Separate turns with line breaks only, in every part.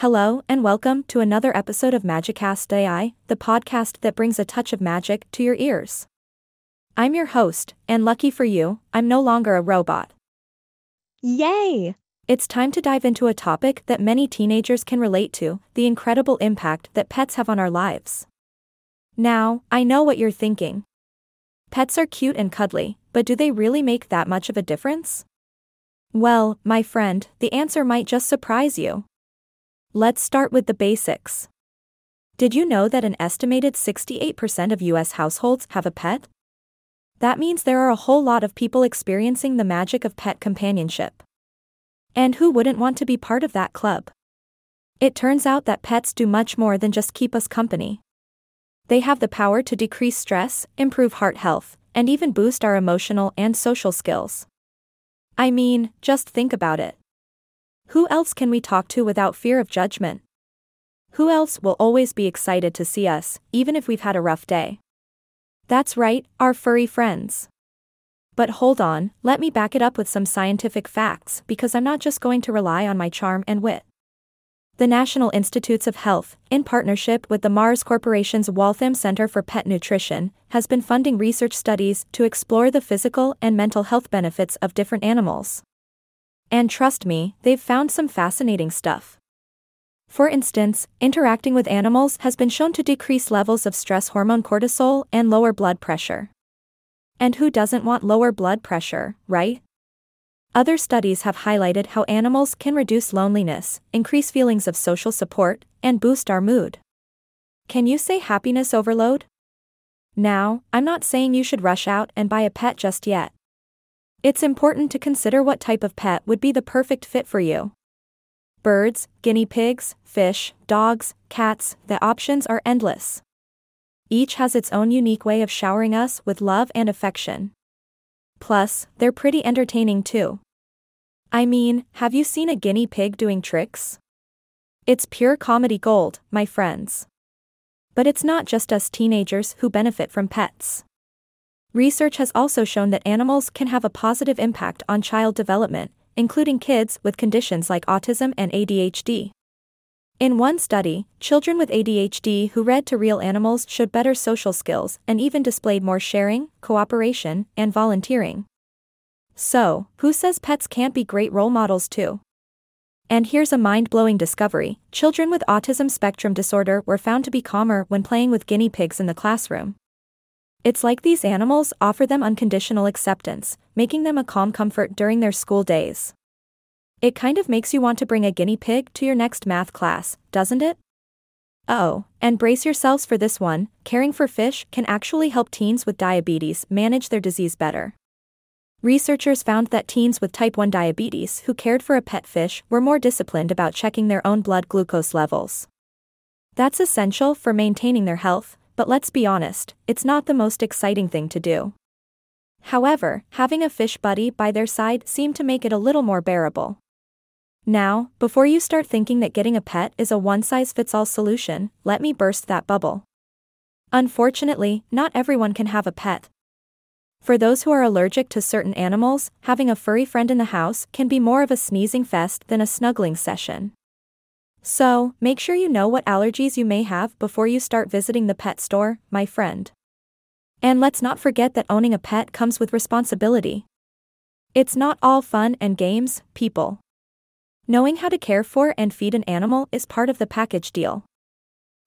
Hello, and welcome to another episode of Magicast AI, the podcast that brings a touch of magic to your ears. I'm your host, and lucky for you, I'm no longer a robot.
Yay!
It's time to dive into a topic that many teenagers can relate to the incredible impact that pets have on our lives. Now, I know what you're thinking. Pets are cute and cuddly, but do they really make that much of a difference? Well, my friend, the answer might just surprise you. Let's start with the basics. Did you know that an estimated 68% of US households have a pet? That means there are a whole lot of people experiencing the magic of pet companionship. And who wouldn't want to be part of that club? It turns out that pets do much more than just keep us company. They have the power to decrease stress, improve heart health, and even boost our emotional and social skills. I mean, just think about it. Who else can we talk to without fear of judgment? Who else will always be excited to see us, even if we've had a rough day? That's right, our furry friends. But hold on, let me back it up with some scientific facts because I'm not just going to rely on my charm and wit. The National Institutes of Health, in partnership with the Mars Corporation's Waltham Center for Pet Nutrition, has been funding research studies to explore the physical and mental health benefits of different animals. And trust me, they've found some fascinating stuff. For instance, interacting with animals has been shown to decrease levels of stress hormone cortisol and lower blood pressure. And who doesn't want lower blood pressure, right? Other studies have highlighted how animals can reduce loneliness, increase feelings of social support, and boost our mood. Can you say happiness overload? Now, I'm not saying you should rush out and buy a pet just yet. It's important to consider what type of pet would be the perfect fit for you. Birds, guinea pigs, fish, dogs, cats, the options are endless. Each has its own unique way of showering us with love and affection. Plus, they're pretty entertaining too. I mean, have you seen a guinea pig doing tricks? It's pure comedy gold, my friends. But it's not just us teenagers who benefit from pets. Research has also shown that animals can have a positive impact on child development, including kids with conditions like autism and ADHD. In one study, children with ADHD who read to real animals showed better social skills and even displayed more sharing, cooperation, and volunteering. So, who says pets can't be great role models too? And here's a mind blowing discovery children with autism spectrum disorder were found to be calmer when playing with guinea pigs in the classroom. It's like these animals offer them unconditional acceptance, making them a calm comfort during their school days. It kind of makes you want to bring a guinea pig to your next math class, doesn't it? Oh, and brace yourselves for this one caring for fish can actually help teens with diabetes manage their disease better. Researchers found that teens with type 1 diabetes who cared for a pet fish were more disciplined about checking their own blood glucose levels. That's essential for maintaining their health, but let's be honest, it's not the most exciting thing to do. However, having a fish buddy by their side seemed to make it a little more bearable. Now, before you start thinking that getting a pet is a one size fits all solution, let me burst that bubble. Unfortunately, not everyone can have a pet, for those who are allergic to certain animals, having a furry friend in the house can be more of a sneezing fest than a snuggling session. So, make sure you know what allergies you may have before you start visiting the pet store, my friend. And let's not forget that owning a pet comes with responsibility. It's not all fun and games, people. Knowing how to care for and feed an animal is part of the package deal.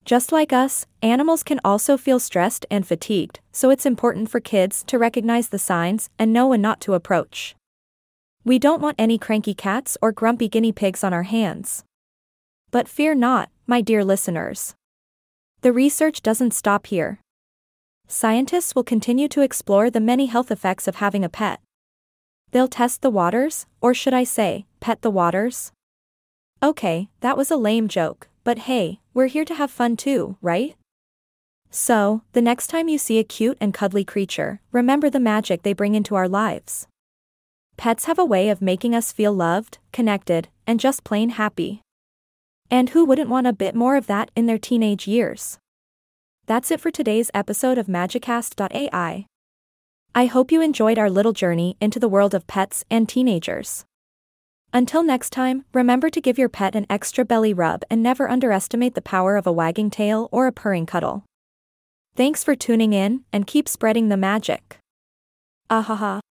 Just like us, animals can also feel stressed and fatigued, so it's important for kids to recognize the signs and know when not to approach. We don't want any cranky cats or grumpy guinea pigs on our hands. But fear not, my dear listeners. The research doesn't stop here. Scientists will continue to explore the many health effects of having a pet. They'll test the waters, or should I say, pet the waters? Okay, that was a lame joke, but hey, we're here to have fun too, right? So, the next time you see a cute and cuddly creature, remember the magic they bring into our lives. Pets have a way of making us feel loved, connected, and just plain happy. And who wouldn't want a bit more of that in their teenage years? That's it for today's episode of Magicast.ai. I hope you enjoyed our little journey into the world of pets and teenagers. Until next time, remember to give your pet an extra belly rub and never underestimate the power of a wagging tail or a purring cuddle. Thanks for tuning in and keep spreading the magic. Ahaha.